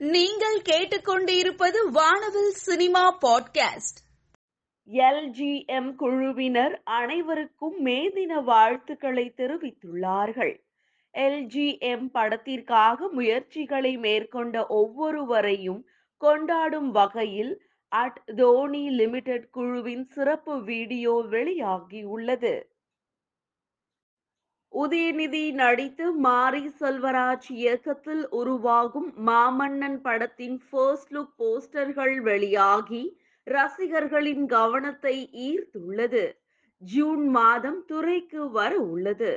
நீங்கள் கேட்டுக்கொண்டிருப்பது வானவில் சினிமா பாட்காஸ்ட். எல்ஜிஎம் குழுவினர் அனைவருக்கும் மே தின வாழ்த்துக்களை தெரிவித்துள்ளார்கள். எல்ஜிஎம் படத்திற்காக முயற்சிகளை மேற்கொண்ட ஒவ்வொருவரையும் கொண்டாடும் வகையில் அட் தோனி லிமிடெட் குழுவின் சிறப்பு வீடியோ வெளியாகியுள்ளது. உதயநிதி நடித்து மாரி செல்வராஜ் இயக்கத்தில் உருவாகும் மாமன்னன் படத்தின் ஃபர்ஸ்ட் லுக் போஸ்டர்கள் வெளியாகி ரசிகர்களின் கவனத்தை ஈர்த்துள்ளது. ஜூன் மாதம் துறைக்கு வர உள்ளது.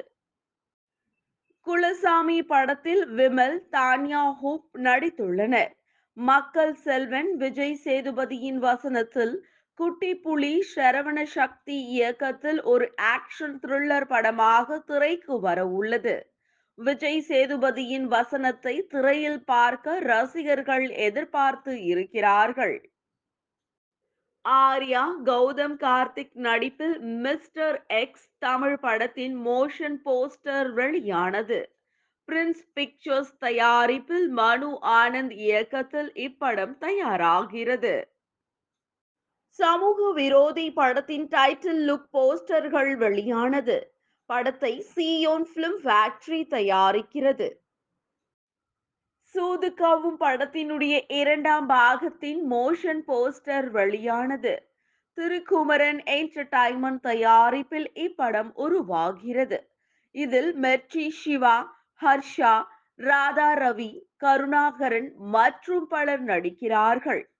குலசாமி படத்தில் விமல் தான்யா ஹூப் நடித்துள்ளனர். மக்கள் செல்வன் விஜய் சேதுபதியின் வசனத்தில் குட்டி புலி சரவண சக்தி இயக்கத்தில் ஒரு ஆக்ஷன் த்ரில்லர் படமாக திரைக்கு வர உள்ளது. விஜய் சேதுபதியின் வசனத்தை திரையில் பார்க்க ரசிகர்கள் எதிர்பார்த்து இருக்கிறார்கள். ஆர்யா கௌதம் கார்த்திக் நடிப்பில் மிஸ்டர் எக்ஸ் தமிழ் படத்தின் மோஷன் போஸ்டர் வெளியானது. பிரின்ஸ் பிக்சர்ஸ் தயாரிப்பில் மனு ஆனந்த் இயக்கத்தில் இப்படம் தயாராகிறது. சமூக விரோதி படத்தின் டைட்டில் லுக் போஸ்டர்கள் வெளியானது. படத்தை சியோன் பிலிம் ஃபேக்டரி தயாரிக்கிறது. சூதுகாவும் படத்தினுடைய இரண்டாம் பாகத்தின் மோஷன் போஸ்டர் வெளியானது. திருக்குமரன் என்டர்டைன்மெண்ட் தயாரிப்பில் இப்படம் உருவாகிறது. இதில் மெர்ச்சி சிவா ஹர்ஷா ராதா ரவி கருணாகரன் மற்றும் பலர் நடிக்கிறார்கள்.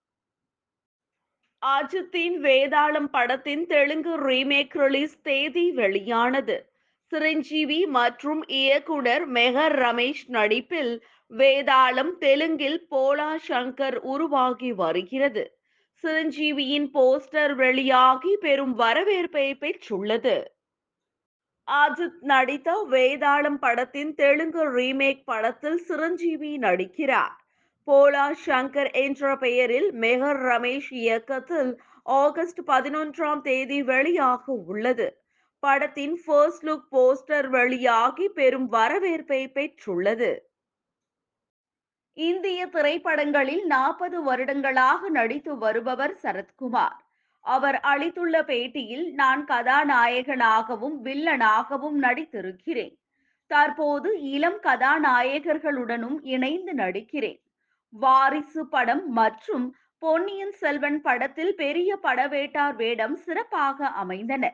அஜித்தின் வேதாளம் படத்தின் தெலுங்கு ரீமேக் ரிலீஸ் தேதி வெளியானது. சிரஞ்சீவி மற்றும் இயக்குனர் மெஹர் ரமேஷ் நடிப்பில் வேதாளம் தெலுங்கில் போலா சங்கர் உருவாகி வருகிறது. சிரஞ்சீவியின் போஸ்டர் வெளியாகி பெரும் வரவேற்பை பெற்றுள்ளது. அஜித் நடித்த வேதாளம் படத்தின் தெலுங்கு ரீமேக் படத்தில் சிரஞ்சீவி நடிக்கிறார். போலா சங்கர் என்ற பெயரில் மெஹர் ரமேஷ் இயக்கத்தில் ஆகஸ்ட் பதினொன்றாம் தேதி வெளியாக உள்ளது. படத்தின் ஃபர்ஸ்ட் லுக் போஸ்டர் வெளியாகி பெரும் வரவேற்பை பெற்றுள்ளது. இந்திய திரைப்படங்களில் நாற்பது வருடங்களாக நடித்து வருபவர் சரத்குமார். அவர் அளித்துள்ள பேட்டியில் நான் கதாநாயகனாகவும் வில்லனாகவும் நடித்திருக்கிறேன். தற்போது இளம் கதாநாயகர்களுடனும் இணைந்து நடிக்கிறேன். வாரிசு படம் மற்றும் பொன்னியின் செல்வன் படத்தில் பெரிய படவேட்டார் வேடம் சிறப்பாக அமைந்தன.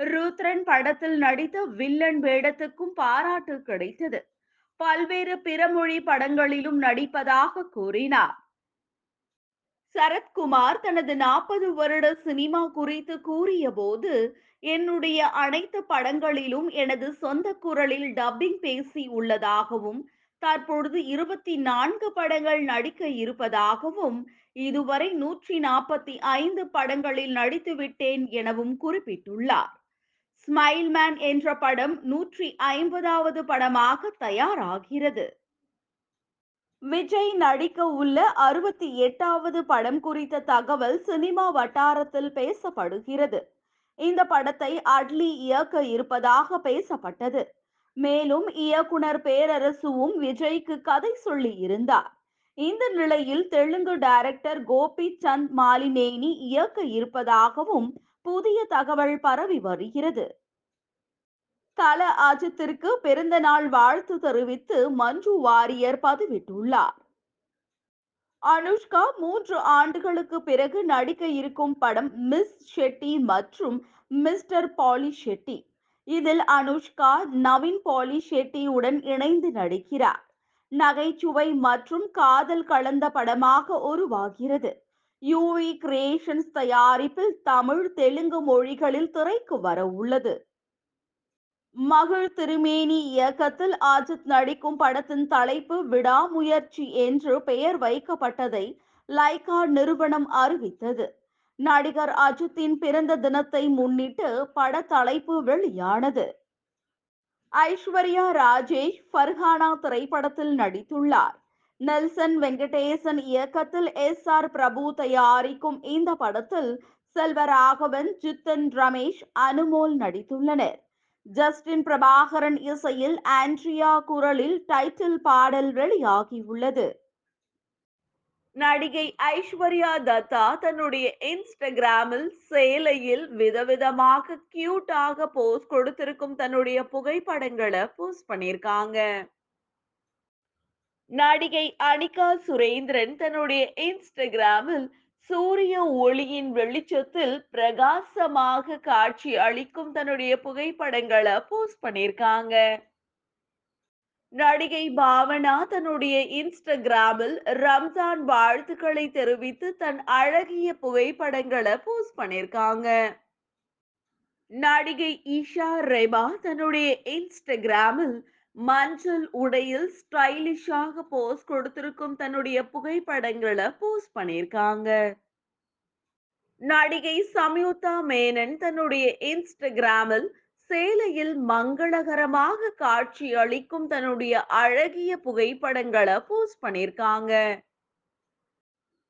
ருத்ரன் படத்தில் நடித்த வில்லன் வேடத்துக்கும் பாராட்டு கிடைத்தது. பல்வேறு பிறமொழி படங்களிலும் நடிப்பதாக கூறினார். சரத்குமார் தனது நாற்பது வருட சினிமா குறித்து கூறிய போது என்னுடைய அனைத்து படங்களிலும் எனது சொந்த குரலில் டப்பிங் பேசி உள்ளதாகவும் தற்பொழுது இருபத்தி நான்கு படங்கள் நடிக்க இருப்பதாகவும் இதுவரை நூற்றி நாற்பத்தி ஐந்து படங்களில் நடித்துவிட்டேன் எனவும் குறிப்பிட்டுள்ளார். ஸ்மைல் மேன் என்ற படம் நூற்றி ஐம்பதாவது படமாக தயாராகிறது. விஜய் நடிக்க உள்ள அறுபத்தி எட்டாவது படம் குறித்த தகவல் சினிமா வட்டாரத்தில் பேசப்படுகிறது. இந்த படத்தை அட்லி இயக்க இருப்பதாக பேசப்பட்டது. மேலும் இயக்குனர் பேரரசுவும் விஜய்க்கு கதை சொல்லி இருந்தார். இந்த நிலையில் தெலுங்கு டைரக்டர் கோபி சந்த் மாலினேனி இயக்க இருப்பதாகவும் புதிய தகவல் பரவி வருகிறது. தல அஜித்திற்கு பிறந்த நாள் வாழ்த்து தெரிவித்து மஞ்சு வாரியர் பதிவிட்டுள்ளார். அனுஷ்கா மூன்று ஆண்டுகளுக்கு பிறகு நடிக்க இருக்கும் படம் மிஸ் ஷெட்டி மற்றும் மிஸ்டர் பாலி ஷெட்டி. இதில் அனுஷ்கா நவீன் பாலி ஷெட்டியுடன் இணைந்து நடிக்கிறார். நகைச்சுவை மற்றும் காதல் கலந்த படமாக உருவாகிறது. யூவி கிரியேஷன்ஸ் தயாரிப்பில் தமிழ் தெலுங்கு மொழிகளில் திரைக்கு வர உள்ளது. மகள் திருமேனி இயக்கத்தில் அஜித் நடிக்கும் படத்தின் தலைப்பு விடாமுயற்சி என்று பெயர் வைக்கப்பட்டதை லைகா நிறுவனம் அறிவித்தது. நடிகர் அஜித்தின் பிறந்த தினத்தை முன்னிட்டு பட தலைப்பு வெளியானது. ஐஸ்வர்யா ராஜேஷ் ஃபர்ஹானா திரைப்படத்தில் நடித்துள்ளார். நெல்சன் வெங்கடேசன் இயக்கத்தில் எஸ் ஆர் பிரபு தயாரிக்கும் இந்த படத்தில் செல்வராகவன் ஜித்தன் ரமேஷ் அனுமோல் நடித்துள்ளனர். ஜஸ்டின் பிரபாகரன் இசையில் ஆண்ட்ரியா குரலில் டைட்டில் பாடல் வெளியாகியுள்ளது. நடிகை ஐஸ்வர்யா தத்தா தன்னுடைய இன்ஸ்டாகிராமில் சேலையில் விதவிதமாக கியூட்டாக போஸ்ட் கொடுத்திருக்கும் தன்னுடைய புகைப்படங்களை போஸ்ட் பண்ணியிருக்காங்க. நடிகை அனிகா சுரேந்திரன் தன்னுடைய இன்ஸ்டாகிராமில் சூரிய ஒளியின் வெளிச்சத்தில் பிரகாசமாக காட்சி அளிக்கும் தன்னுடைய புகைப்படங்களை போஸ்ட் பண்ணியிருக்காங்க. நடிகை பாவனா தன்னுடைய இன்ஸ்டாகிராமில் ரம்ஜான் வாழ்த்துக்களை தெரிவித்து தன் அழகிய புகைப்படங்களை போஸ்ட் பண்ணியிருக்காங்க. நடிகை ஈஷா ரெபா தன்னுடைய இன்ஸ்டாகிராமில் மஞ்சள் உடையில் ஸ்டைலிஷாக போஸ்ட் கொடுத்திருக்கும் தன்னுடைய புகைப்படங்களை போஸ்ட் பண்ணியிருக்காங்க. நடிகை சம்யுக்தா மேனன் தன்னுடைய இன்ஸ்டாகிராமில் சேலையில் மங்களகரமாக காட்சி அளிக்கும் தன்னுடைய அழகிய புகைப்படங்களை போஸ்ட் பண்ணிருக்காங்க.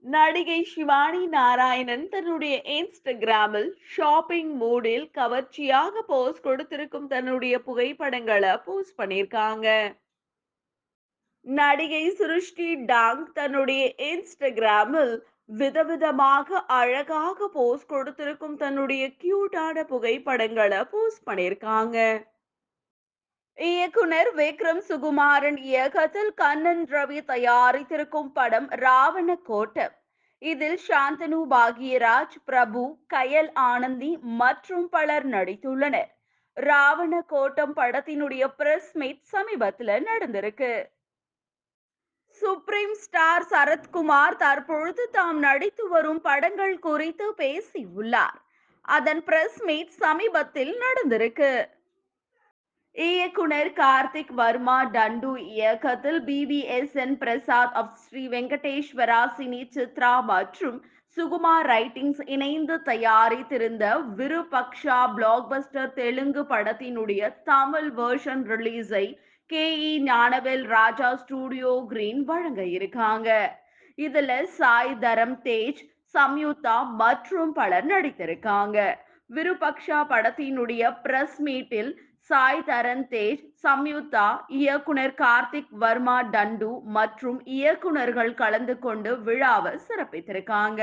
நடிகை சிவானி நாராயணன் தன்னுடைய இன்ஸ்டாகிராமில் ஷாப்பிங் மூடில் கவர்ச்சியாக போஸ்ட் கொடுத்திருக்கும் தன்னுடைய புகைப்படங்களை போஸ்ட் பண்ணியிருக்காங்க நடிகை சுருஷ்டி டாங் தன்னுடைய இன்ஸ்டாகிராமில் விதவிதமாக அழகாக போஸ் கொடுத்திருக்கும் தன்னுடைய கியூட்டான புகைப்படங்களை போஸ்ட் பண்ணியிருக்காங்க. இயக்குனர் விக்ரம் சுகுமாரன் இயக்கத்தில் கண்ணன் ரவி தயாரித்திருக்கும் படம் ராவண கோட்டம் இதில் சாந்தனு பாகியராஜ் பிரபு கயல் ஆனந்தி மற்றும் பலர் நடித்துள்ளனர். ராவண கோட்டம் படத்தினுடைய பிரஸ் மீட் சமீபத்துல நடந்திருக்கு. சுப்ரீம் ஸ்டார் சரத்குமார் தற்பொழுது தாம் நடித்து வரும் படங்கள் குறித்து பேசியுள்ளார். அதன் பிரஸ் மீட் சமீபத்தில் நடந்திருக்கு. இயக்குனர் கார்த்திக் வர்மா டண்டு இயக்கத்தில் BVSN Prasad of Sri Venkateswara cine Chitra மற்றும் சுகுமார் ரைட்டிங்ஸ் இணைந்து தயாரித்திருந்த விருபக்ஷா பிளாக்பஸ்டர் தெலுங்கு படத்தினுடைய Tamil version ரிலீஸை K E Gnanavel Raja studio green வழங்க இருக்காங்க. இதுல சாய் தரம் தேஜ் சம்யுக்தா மற்றும் பலர் நடித்திருக்காங்க. விருபக்ஷா படத்தினுடைய பிரஸ் மீட்டில் சாய் தரன் தேஜ் சம்யுக்தா இயக்குனர் கார்த்திக் வர்மா டண்டு மற்றும் இயக்குனர்கள் கலந்து கொண்டு விழாவை சிறப்பித்திருக்காங்க.